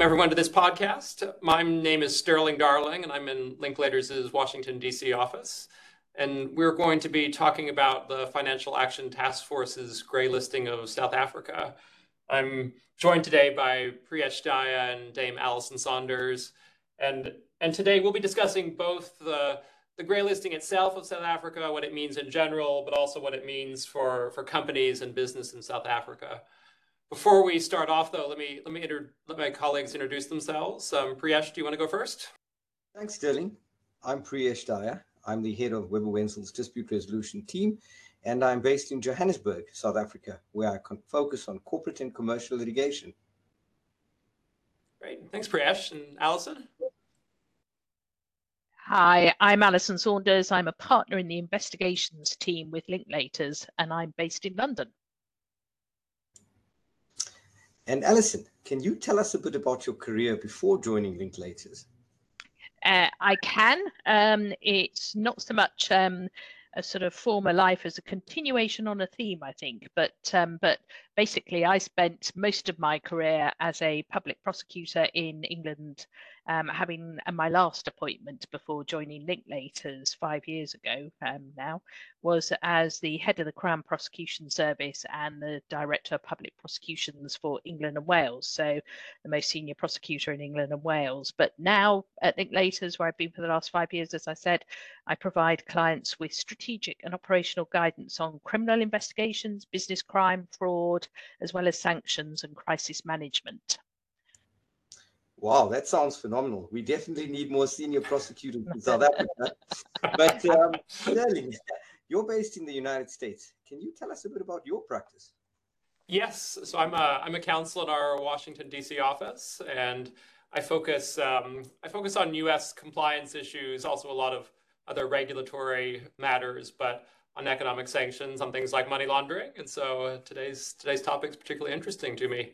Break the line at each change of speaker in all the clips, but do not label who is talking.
welcome everyone to this podcast. My name is Sterling Darling, and I'm in Linklaters' Washington, D.C. office. And we're going to be talking about the Financial Action Task Force's gray listing of South Africa. I'm joined today by Priyesh Daya and Dame Alison Saunders. And, and today we'll be discussing both the, the gray listing itself of South Africa, what it means in general, but also what it means for, for companies and business in South Africa. Before we start off, though, let me let me inter- let my colleagues introduce themselves. Um, Priyesh, do you want to go first?
Thanks, Sterling. I'm Priyesh Daya. I'm the head of Webber Wentzel's dispute resolution team, and I'm based in Johannesburg, South Africa, where I can focus on corporate and commercial litigation.
Great. Thanks, Priyesh. And Alison?
Hi, I'm Alison Saunders. I'm a partner in the investigations team with Linklaters, and I'm based in London.
And Alison, can you tell us a bit about your career before joining Linklaters?
Uh, I can. Um, it's not so much um, a sort of former life as a continuation on a theme, I think. But um, but basically, I spent most of my career as a public prosecutor in England um, having my last appointment before joining Linklaters five years ago um, now was as the head of the Crown Prosecution Service and the Director of Public Prosecutions for England and Wales. So the most senior prosecutor in England and Wales. But now at Linklaters, where I've been for the last five years, as I said, I provide clients with strategic and operational guidance on criminal investigations, business crime, fraud, as well as sanctions and crisis management.
Wow, that sounds phenomenal. We definitely need more senior prosecutors in South Africa. But um, Sterling, you're based in the United States. Can you tell us a bit about your practice?
Yes, so I'm a I'm a counsel in our Washington D.C. office, and I focus um, I focus on U.S. compliance issues, also a lot of other regulatory matters, but on economic sanctions, on things like money laundering. And so uh, today's today's topic is particularly interesting to me.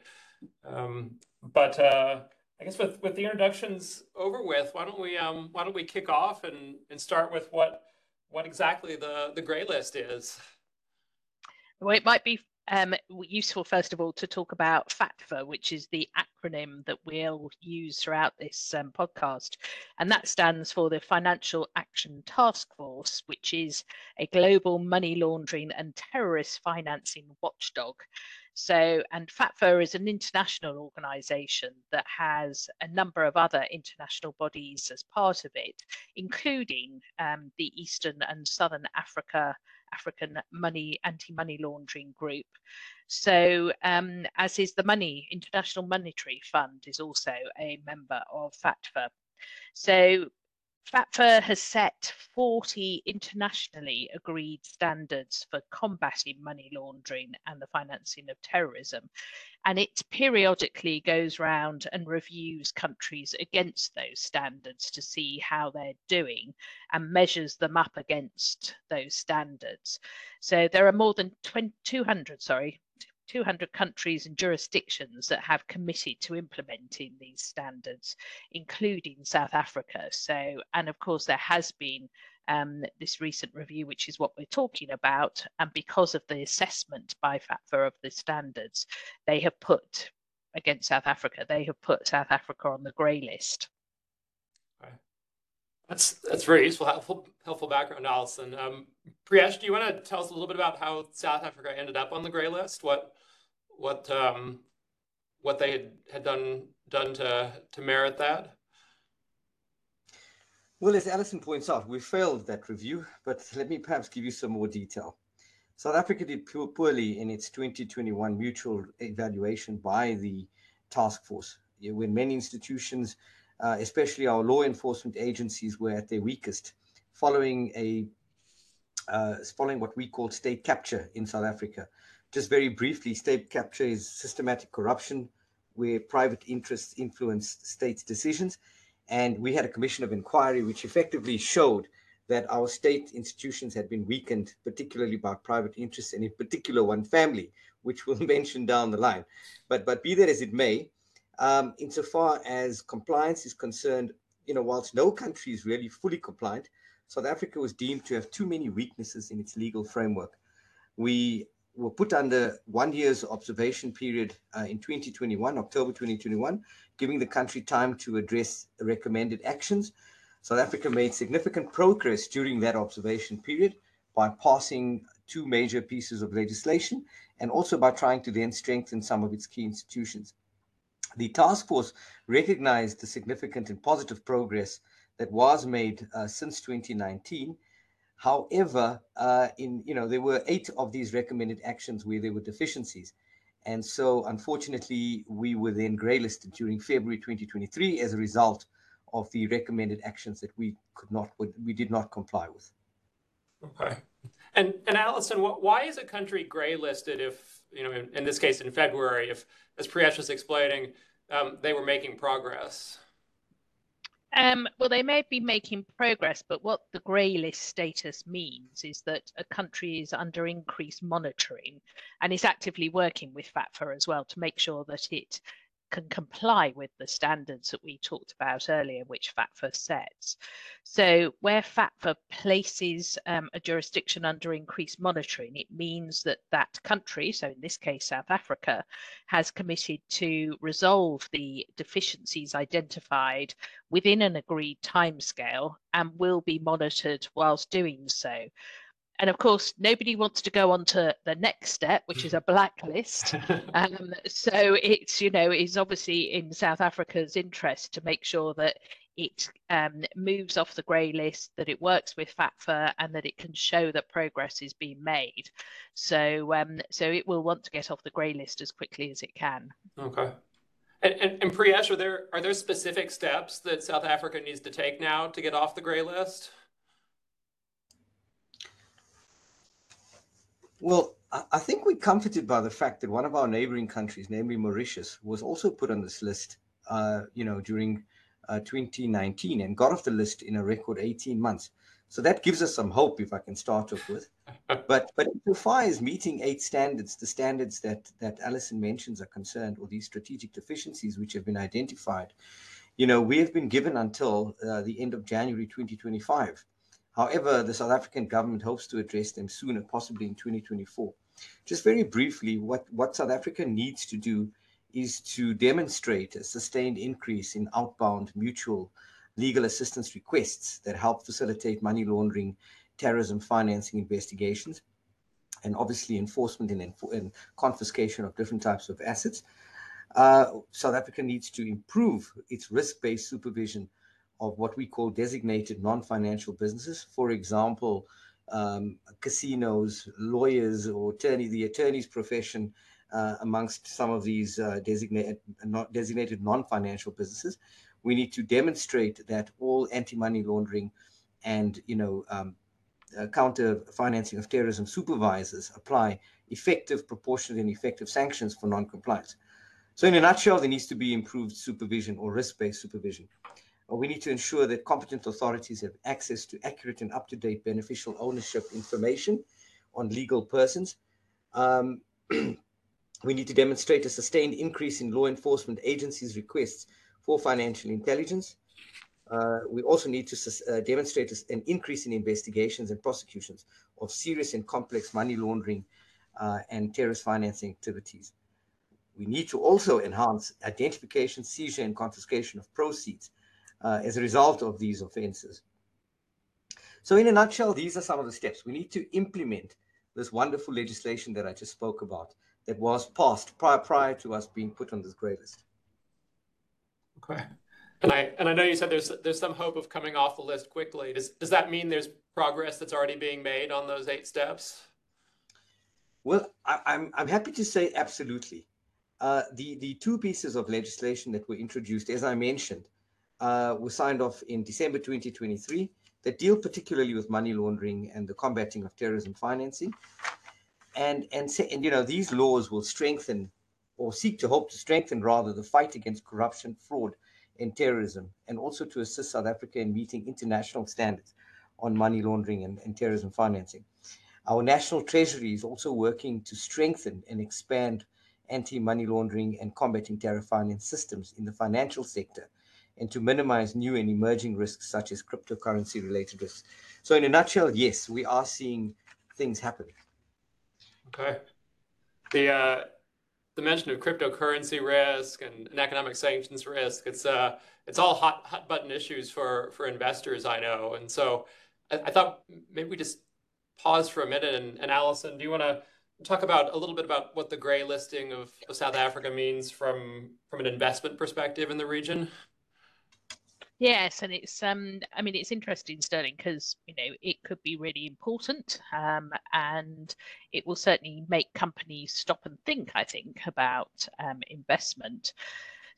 Um, but uh, I guess with, with the introductions over with, why don't we um, why don't we kick off and, and start with what what exactly the, the gray list is?
Well, it might be um, useful, first of all, to talk about FATFA, which is the acronym that we'll use throughout this um, podcast. And that stands for the Financial Action Task Force, which is a global money laundering and terrorist financing watchdog. So, and FATFA is an international organization that has a number of other international bodies as part of it, including um, the Eastern and Southern Africa African Money Anti-Money Laundering Group. So, um, as is the Money International Monetary Fund is also a member of FATFA. So, FATFA has set 40 internationally agreed standards for combating money laundering and the financing of terrorism. And it periodically goes round and reviews countries against those standards to see how they're doing and measures them up against those standards. So there are more than 20, 200, sorry, 200 countries and jurisdictions that have committed to implementing these standards, including South Africa. So, and of course, there has been um, this recent review, which is what we're talking about. And because of the assessment by FATFA of the standards, they have put against South Africa, they have put South Africa on the grey list.
That's that's very useful, helpful, helpful background, Alison. Um, do you want to tell us a little bit about how South Africa ended up on the gray list? What what um, what they had, had done done to to merit that?
Well, as Alison points out, we failed that review, but let me perhaps give you some more detail. South Africa did poorly in its 2021 mutual evaluation by the task force, when many institutions uh, especially our law enforcement agencies, were at their weakest following a uh, following what we call state capture in South Africa. Just very briefly, state capture is systematic corruption where private interests influence states' decisions. And we had a commission of inquiry which effectively showed that our state institutions had been weakened, particularly by private interests, and in particular one family, which we'll mention down the line. But but be that as it may, um, insofar as compliance is concerned, you know, whilst no country is really fully compliant, South Africa was deemed to have too many weaknesses in its legal framework. We were put under one year's observation period uh, in 2021, October 2021, giving the country time to address recommended actions. South Africa made significant progress during that observation period by passing two major pieces of legislation and also by trying to then strengthen some of its key institutions. The task force recognized the significant and positive progress that was made uh, since 2019 However, uh, in you know there were eight of these recommended actions where there were deficiencies, and so unfortunately we were then greylisted during February 2023 as a result of the recommended actions that we could not we did not comply with.
Okay, and and Alison, why is a country greylisted if you know in, in this case in February if as Priyesh was explaining um, they were making progress?
Um, well, they may be making progress, but what the grey list status means is that a country is under increased monitoring and is actively working with FATFA as well to make sure that it can comply with the standards that we talked about earlier, which FATFA sets. So where FATFA places um, a jurisdiction under increased monitoring, it means that that country, so in this case South Africa, has committed to resolve the deficiencies identified within an agreed timescale and will be monitored whilst doing so and of course nobody wants to go on to the next step which is a blacklist. Um, so it's you know it's obviously in south africa's interest to make sure that it um, moves off the grey list that it works with fatfa and that it can show that progress is being made. So um, so it will want to get off the grey list as quickly as it can.
Okay. And, and, and Priyesh, are there are there specific steps that South Africa needs to take now to get off the grey list?
Well, I think we're comforted by the fact that one of our neighboring countries, namely Mauritius, was also put on this list, uh, you know, during uh, 2019 and got off the list in a record 18 months. So that gives us some hope, if I can start off with. but but insofar as meeting eight standards, the standards that that Alison mentions are concerned, or these strategic deficiencies which have been identified, you know, we have been given until uh, the end of January 2025 However, the South African government hopes to address them sooner, possibly in 2024. Just very briefly, what, what South Africa needs to do is to demonstrate a sustained increase in outbound mutual legal assistance requests that help facilitate money laundering, terrorism financing investigations, and obviously enforcement and, and confiscation of different types of assets. Uh, South Africa needs to improve its risk based supervision of what we call designated non-financial businesses. For example, um, casinos, lawyers, or attorney, the attorney's profession, uh, amongst some of these uh, designated, not designated non-financial businesses. We need to demonstrate that all anti-money laundering and you know um, uh, counter financing of terrorism supervisors apply effective, proportionate, and effective sanctions for non-compliance. So, in a nutshell, there needs to be improved supervision or risk-based supervision we need to ensure that competent authorities have access to accurate and up-to-date beneficial ownership information on legal persons. Um, we need to demonstrate a sustained increase in law enforcement agencies' requests for financial intelligence. Uh, we also need to uh, demonstrate an increase in investigations and prosecutions of serious and complex money laundering uh, and terrorist financing activities. We need to also enhance identification, seizure, and confiscation of proceeds uh, as a result of these offenses. So, in a nutshell, these are some of the steps. We need to implement this wonderful legislation that I just spoke about that was passed prior, prior to us being put on this grey list.
Okay. And I and I know you said there's there's some hope of coming off the list quickly. Does does that mean there's progress that's already being made on those eight steps?
Well, I, I'm, I'm happy to say absolutely. Uh, the the two pieces of legislation that were introduced, as I mentioned, uh, were signed off in December 2023 that deal particularly with money laundering and the combating of terrorism financing. And, and, and you know, these laws will strengthen or seek to hope to strengthen rather the fight against corruption, fraud, and terrorism, and also to assist South Africa in meeting international standards on money laundering and, and terrorism financing. Our national treasury is also working to strengthen and expand anti money laundering and combating terror finance systems in the financial sector and to minimize new and emerging risks such as cryptocurrency related risks. So, in a nutshell, yes, we are seeing things happen.
Okay. the uh, the mention of cryptocurrency risk and, and economic sanctions risk. It's uh, it's all hot hot button issues for for investors. I know, and so I, I thought maybe we just pause for a minute. And, and Alison, do you want to talk about a little bit about what the gray listing of, of South Africa means from from an investment perspective in the region?
Yes, and it's um I mean it's interesting, Sterling, because you know it could be really important, um, and it will certainly make companies stop and think. I think about um, investment.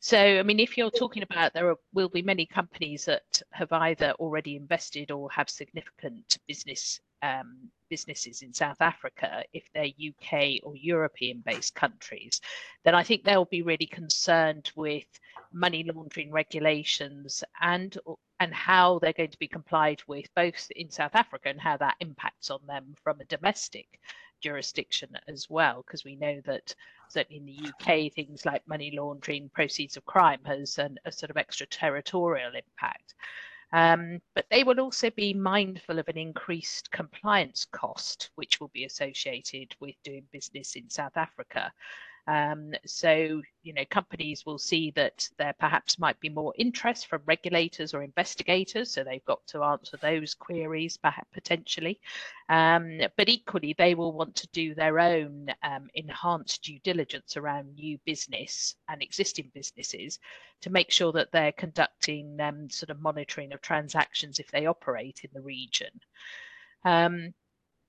So, I mean, if you're talking about there are, will be many companies that have either already invested or have significant business um, businesses in South Africa, if they're UK or European based countries, then I think they'll be really concerned with money laundering regulations and and how they're going to be complied with both in South Africa and how that impacts on them from a domestic jurisdiction as well. Because we know that certainly in the UK things like money laundering proceeds of crime has an, a sort of extraterritorial impact um, but they will also be mindful of an increased compliance cost, which will be associated with doing business in South Africa. Um, so, you know, companies will see that there perhaps might be more interest from regulators or investigators. So they've got to answer those queries perhaps potentially. Um, but equally, they will want to do their own um, enhanced due diligence around new business and existing businesses to make sure that they're conducting um, sort of monitoring of transactions if they operate in the region. Um,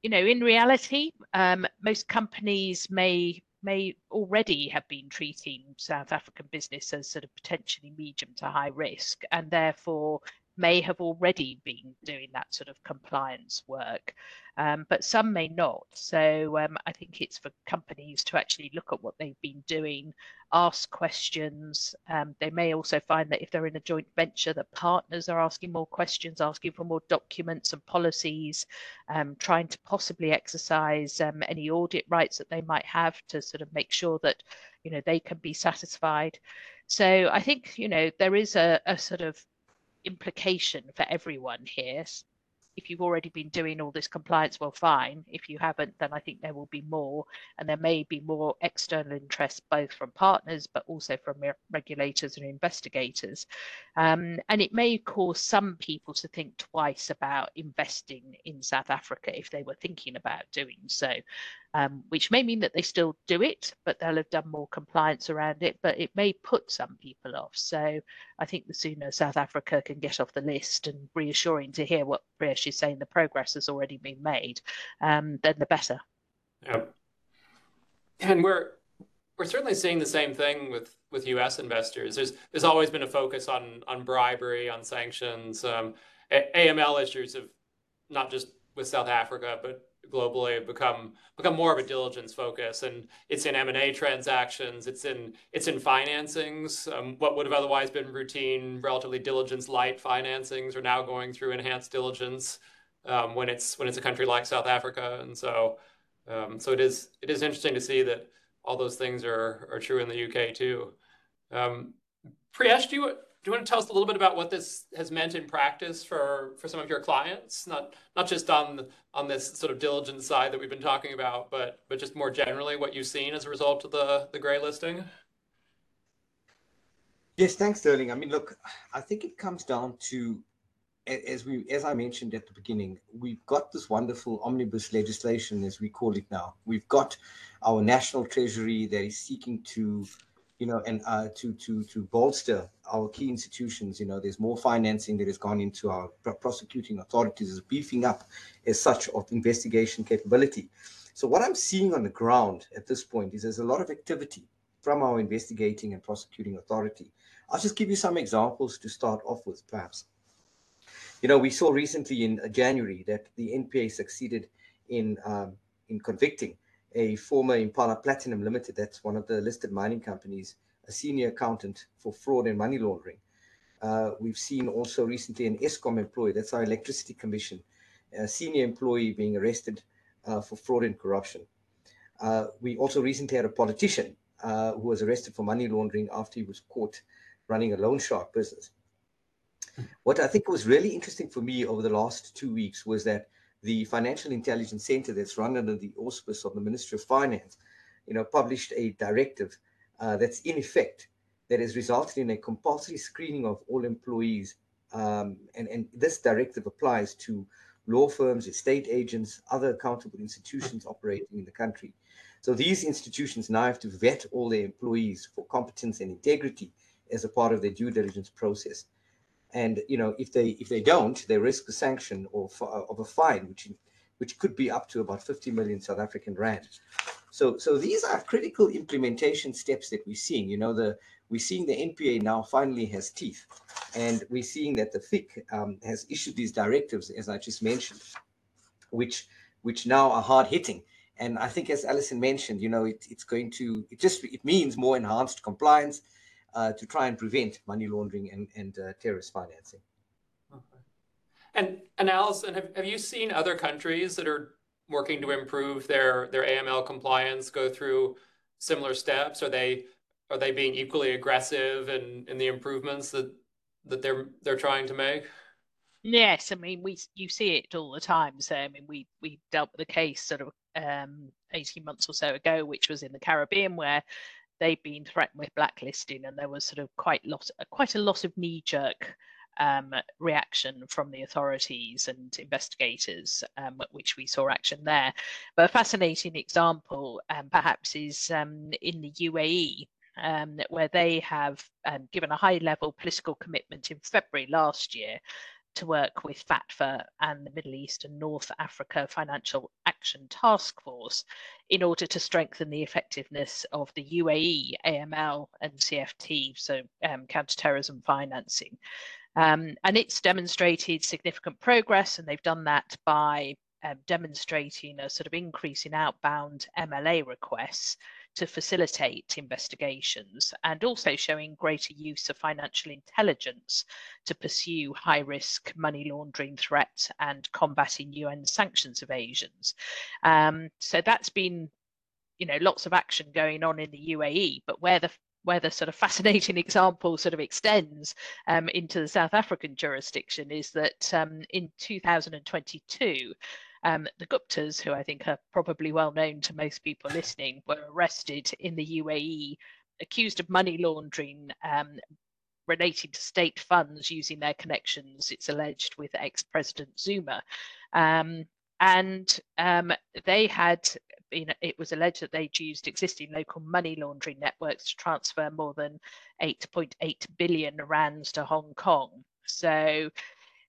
you know, in reality, um, most companies may may already have been treating South African business as sort of potentially medium to high risk and therefore may have already been doing that sort of compliance work, um, but some may not. So um, I think it's for companies to actually look at what they've been doing, ask questions. Um, they may also find that if they're in a joint venture, that partners are asking more questions, asking for more documents and policies, um, trying to possibly exercise um, any audit rights that they might have to sort of make sure that you know they can be satisfied. So I think you know there is a, a sort of implication for everyone here if you've already been doing all this compliance, well, fine. If you haven't, then I think there will be more, and there may be more external interest both from partners but also from regulators and investigators. Um, and it may cause some people to think twice about investing in South Africa if they were thinking about doing so um, which may mean that they still do it, but they'll have done more compliance around it. But it may put some people off. So I think the sooner South Africa can get off the list and reassuring to hear what Priyesh is saying, the progress has already been made, um, then the better.
Yep. And we're we're certainly seeing the same thing with with U.S. investors. There's there's always been a focus on on bribery, on sanctions. Um, AML issues of not just with South Africa, but globally become become more of a diligence focus. And it's in m&a transactions it's in it's in financings. Um, what would have otherwise been routine relatively diligence light financings are now going through enhanced diligence um, when it's when it's a country like south africa. And so um, so it is it is interesting to see that all those things are are true in the uk too. Um, priyesh do you do you want to tell us a little bit about what this has meant in practice for, for some of your clients, not not just on on this sort of diligence side that we've been talking about, but but just more generally what you've seen as a result of the the gray listing?
Yes, thanks, Sterling. I mean, look, I think it comes down to as we as I mentioned at the beginning, we've got this wonderful omnibus legislation, as we call it now. We've got our national treasury that is seeking to you know, and uh, to to to bolster our key institutions. You know, there's more financing that has gone into our prosecuting authorities, is beefing up as such of investigation capability. So what I'm seeing on the ground at this point is there's a lot of activity from our investigating and prosecuting authority. I'll just give you some examples to start off with, perhaps. You know, we saw recently in January that the NPA succeeded in um, in convicting a former Impala Platinum Limited, that's one of the listed mining companies, a senior accountant for fraud and money laundering. Uh, we've seen also recently an Eskom employee, that's our electricity commission, a senior employee being arrested uh, for fraud and corruption. Uh, we also recently had a politician uh, who was arrested for money laundering after he was caught running a loan shark business. What I think was really interesting for me over the last two weeks was that the Financial Intelligence Center that's run under the auspice of the Ministry of Finance you know, published a directive uh, that's in effect that has resulted in a compulsory screening of all employees. Um, and, and this directive applies to law firms, estate agents, other accountable institutions operating in the country. So these institutions now have to vet all their employees for competence and integrity as a part of their due diligence process. And you know, if they if they don't, they risk a sanction or of a fine, which which could be up to about 50 million South African rand. So so these are critical implementation steps that we're seeing. You know, the we're seeing the NPA now finally has teeth, and we're seeing that the FIC um, has issued these directives, as I just mentioned, which which now are hard hitting. And I think, as Alison mentioned, you know, it, it's going to it just it means more enhanced compliance uh, to try and prevent money laundering and and uh, terrorist financing.
Okay. And and Alison, have, have you seen other countries that are working to improve their their AML compliance go through similar steps? Are they are they being equally aggressive in, in the improvements that that they're they're trying to make?
Yes, I mean we you see it all the time. So I mean we we dealt with a case sort of um, 18 months or so ago, which was in the Caribbean, where they'd been threatened with blacklisting, and there was sort of quite lot quite a lot of knee jerk um, reaction from the authorities and investigators, um, which we saw action there. But a fascinating example, um, perhaps, is um, in the UAE, um, where they have um, given a high level political commitment in February last year to work with FATFA and the Middle East and North Africa Financial Action Task Force in order to strengthen the effectiveness of the UAE AML and CFT, so um, counterterrorism financing. Um, and it's demonstrated significant progress, and they've done that by um, demonstrating a sort of increase in outbound MLA requests to facilitate investigations and also showing greater use of financial intelligence to pursue high risk money laundering threats and combating UN sanctions evasions. Um, so that's been you know lots of action going on in the UAE but where the where the sort of fascinating example sort of extends um, into the South African jurisdiction is that um, in 2022 um, the Guptas, who I think are probably well known to most people listening, were arrested in the UAE, accused of money laundering um, relating to state funds using their connections, it's alleged, with ex President Zuma. Um, and um, they had been, it was alleged that they'd used existing local money laundering networks to transfer more than 8.8 billion rands to Hong Kong. So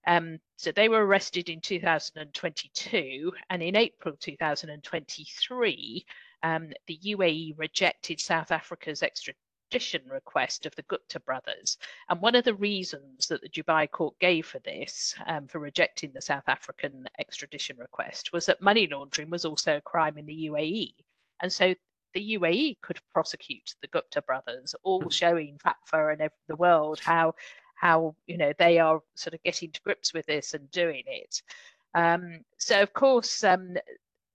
um, so they were arrested in 2022, and in April 2023, um, the UAE rejected South Africa's extradition request of the Gupta brothers. And one of the reasons that the Dubai court gave for this, um, for rejecting the South African extradition request, was that money laundering was also a crime in the UAE. And so the UAE could prosecute the Gupta brothers, all hmm. showing FATFA and the world how how you know they are sort of getting to grips with this and doing it. Um, so of course, um,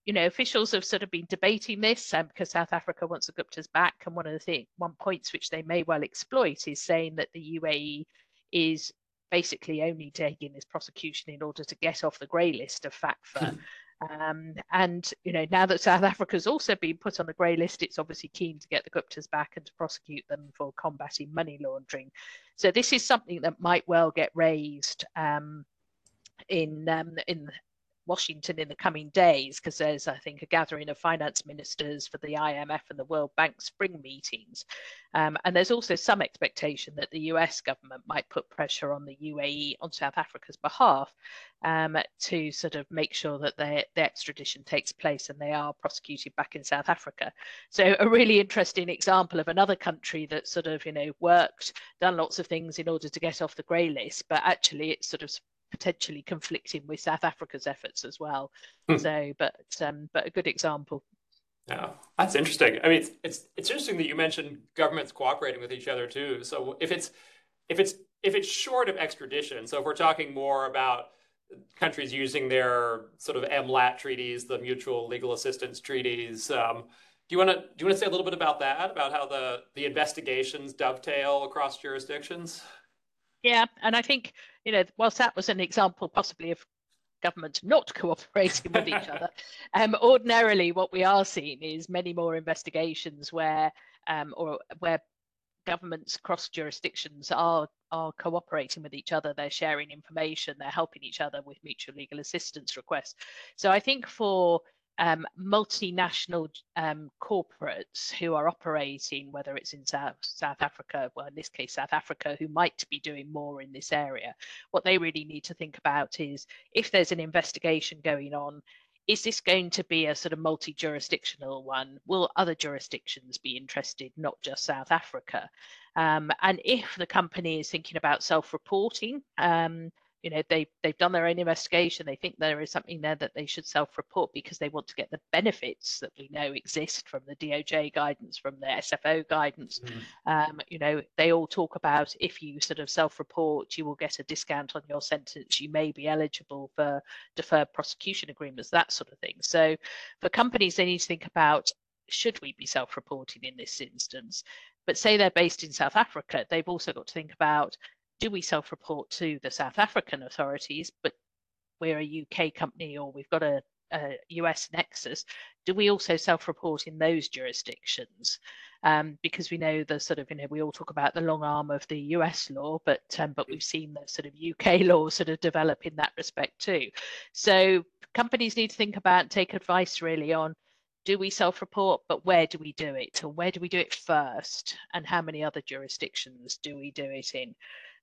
you know, officials have sort of been debating this um, because South Africa wants the Guptas back, and one of the thing, one points which they may well exploit is saying that the UAE is basically only taking this prosecution in order to get off the grey list of FATFA Um, and you know, now that South Africa's also been put on the grey list, it's obviously keen to get the Guptas back and to prosecute them for combating money laundering. So this is something that might well get raised um, in um, in Washington in the coming days because there's, I think, a gathering of finance ministers for the IMF and the World Bank spring meetings. Um, and there's also some expectation that the US government might put pressure on the UAE on South Africa's behalf um, to sort of make sure that the extradition takes place and they are prosecuted back in South Africa. So, a really interesting example of another country that sort of, you know, worked, done lots of things in order to get off the grey list, but actually it's sort of potentially conflicting with South Africa's efforts as well. Hmm. So, but um, but a good example.
Yeah, that's interesting. I mean, it's, it's it's interesting that you mentioned governments cooperating with each other too. So if it's if it's if it's short of extradition, so if we're talking more about countries using their sort of MLAT treaties, the mutual legal assistance treaties. Um, do you want to do you want to say a little bit about that? About how the the investigations dovetail across jurisdictions?
Yeah, and I think you know, whilst that was an example possibly of governments not cooperating with each other. Um, ordinarily, what we are seeing is many more investigations where um, or where governments across jurisdictions are are cooperating with each other they're sharing information they're helping each other with mutual legal assistance requests so i think for um, multinational um, corporates who are operating, whether it's in South, South Africa, well, in this case, South Africa, who might be doing more in this area, what they really need to think about is if there's an investigation going on, is this going to be a sort of multi-jurisdictional one? Will other jurisdictions be interested, not just South Africa? Um, and if the company is thinking about self-reporting, um, you know they they've done their own investigation. They think there is something there that they should self-report because they want to get the benefits that we know exist from the doj guidance from the sfo guidance. Mm. um, you know they all talk about if you sort of self-report you will get a discount on your sentence. You may be eligible for deferred prosecution agreements that sort of thing. So for companies they need to think about should we be self-reporting in this instance? But say they're based in south africa they've also got to think about do we self-report to the South African authorities, but we're a UK company or we've got a, a US nexus, do we also self-report in those jurisdictions? Um, because we know the sort of, you know, we all talk about the long arm of the US law, but um, but we've seen the sort of UK law sort of develop in that respect too. So companies need to think about, take advice really on do we self-report, but where do we do it? Or where do we do it first? And how many other jurisdictions do we do it in?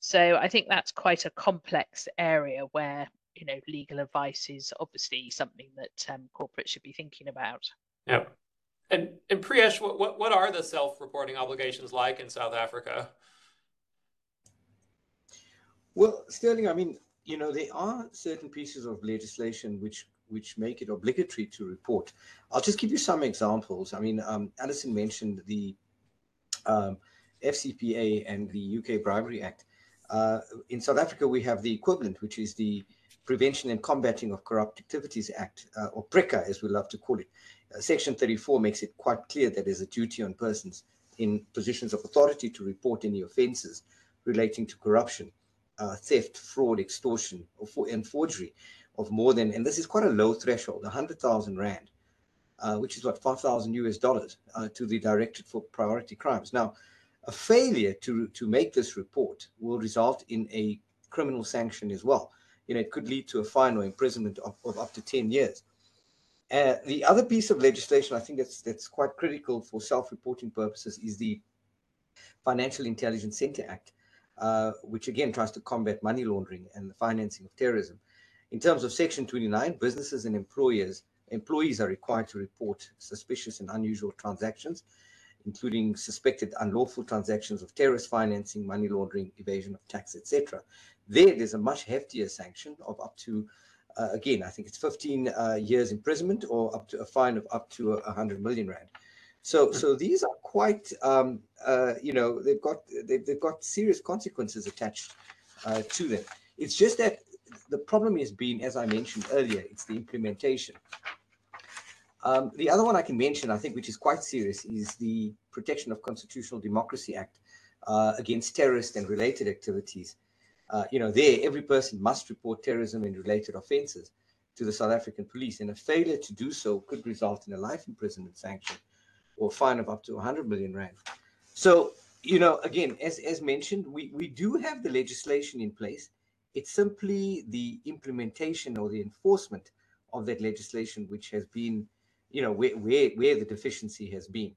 So I think that's quite a complex area where you know legal advice is obviously something that um, corporates should be thinking about.
Yeah. And and Priyesh, what, what, what are the self-reporting obligations like in South Africa?
Well, Sterling, I mean, you know, there are certain pieces of legislation which which make it obligatory to report. I'll just give you some examples. I mean, um, Alison mentioned the um, FCPA and the UK Bribery Act. Uh, in South Africa, we have the equivalent, which is the Prevention and Combating of Corrupt Activities Act, uh, or PRECCA, as we love to call it. Uh, Section 34 makes it quite clear that there's a duty on persons in positions of authority to report any offences relating to corruption, uh, theft, fraud, extortion, for, and forgery of more than, and this is quite a low threshold, 100,000 Rand, uh, which is what, 5,000 US dollars to the Directorate for Priority Crimes. Now, a failure to, to make this report will result in a criminal sanction as well. You know, it could lead to a fine or imprisonment of, of up to 10 years. Uh, the other piece of legislation I think that's that's quite critical for self-reporting purposes is the Financial Intelligence Center Act, uh, which again tries to combat money laundering and the financing of terrorism. In terms of Section 29, businesses and employers employees are required to report suspicious and unusual transactions including suspected unlawful transactions of terrorist financing, money laundering, evasion of tax, etc. There, there's a much heftier sanction of up to, uh, again, I think it's 15 uh, years imprisonment or up to a fine of up to 100 million rand. So, so these are quite, um, uh, you know, they've got they've, they've got serious consequences attached uh, to them. It's just that the problem has been, as I mentioned earlier, it's the implementation. Um, the other one I can mention, I think, which is quite serious, is the Protection of Constitutional Democracy Act uh, against terrorist and related activities. Uh, you know, there, every person must report terrorism and related offences to the South African police, and a failure to do so could result in a life imprisonment sanction or fine of up to 100 million rand. So, you know, again, as, as mentioned, we, we do have the legislation in place. It's simply the implementation or the enforcement of that legislation which has been you know, where, where, where the deficiency has been.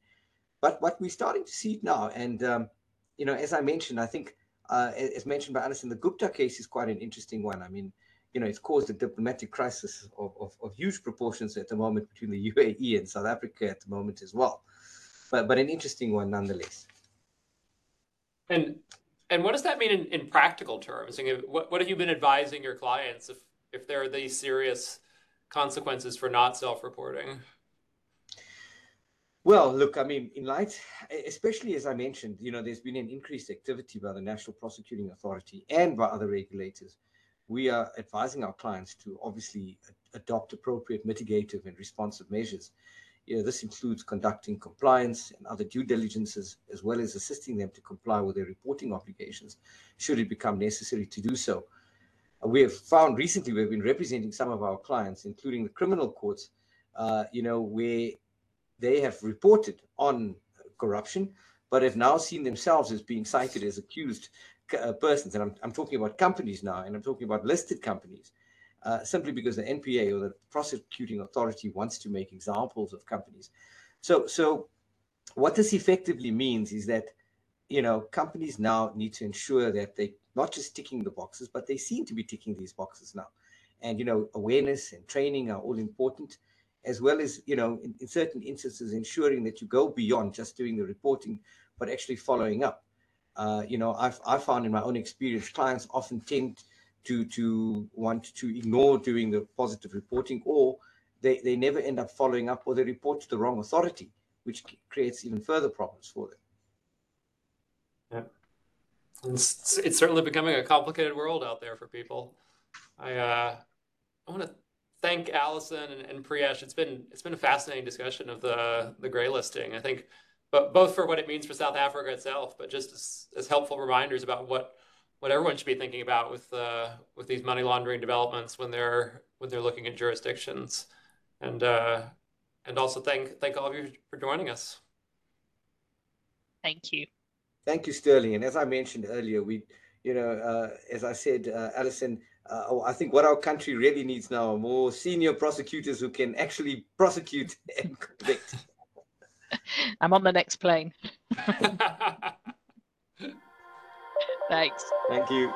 But what we're starting to see now, and, um, you know, as I mentioned, I think, uh, as mentioned by Alison, the Gupta case is quite an interesting one. I mean, you know, it's caused a diplomatic crisis of, of, of, huge proportions at the moment between the UAE and South Africa at the moment as well. But, but an interesting one nonetheless.
And and what does that mean in, in practical terms? what, what have you been advising your clients if, if there are these serious consequences for not self-reporting?
Well, look, I mean, in light, especially as I mentioned, you know, there's been an increased activity by the National Prosecuting Authority and by other regulators. We are advising our clients to obviously adopt appropriate mitigative and responsive measures. You know, this includes conducting compliance and other due diligences, as well as assisting them to comply with their reporting obligations, should it become necessary to do so. we have found recently we've been representing some of our clients, including the criminal courts, uh, you know, where they have reported on corruption, but have now seen themselves as being cited as accused uh, persons. And I'm, I'm talking about companies now, and I'm talking about listed companies, uh, simply because the NPA or the prosecuting authority wants to make examples of companies. So, so what this effectively means is that you know companies now need to ensure that they not just ticking the boxes, but they seem to be ticking these boxes now. And you know, awareness and training are all important, as well as you know, in, in certain instances, ensuring that you go beyond just doing the reporting, but actually following up. Uh, you know, I've I found in my own experience, clients often tend to to want to ignore doing the positive reporting, or they they never end up following up, or they report to the wrong authority, which creates even further problems for them. Yeah.
It's, it's certainly becoming a complicated world out there for people. I uh, I want to thank Alison and, and Priyesh. It's been it's been a fascinating discussion of the the gray listing. I think, but both for what it means for South Africa itself, but just as, as helpful reminders about what what everyone should be thinking about with uh, with these money laundering developments when they're when they're looking at jurisdictions, and uh, and also thank thank all of you for joining us.
Thank you.
Thank you, Sterling. And as I mentioned earlier, we, you know, uh, as I said, uh, Alison, uh, oh, I think what our country really needs now are more senior prosecutors who can actually prosecute and convict.
I'm on the next plane. Thanks.
Thank you.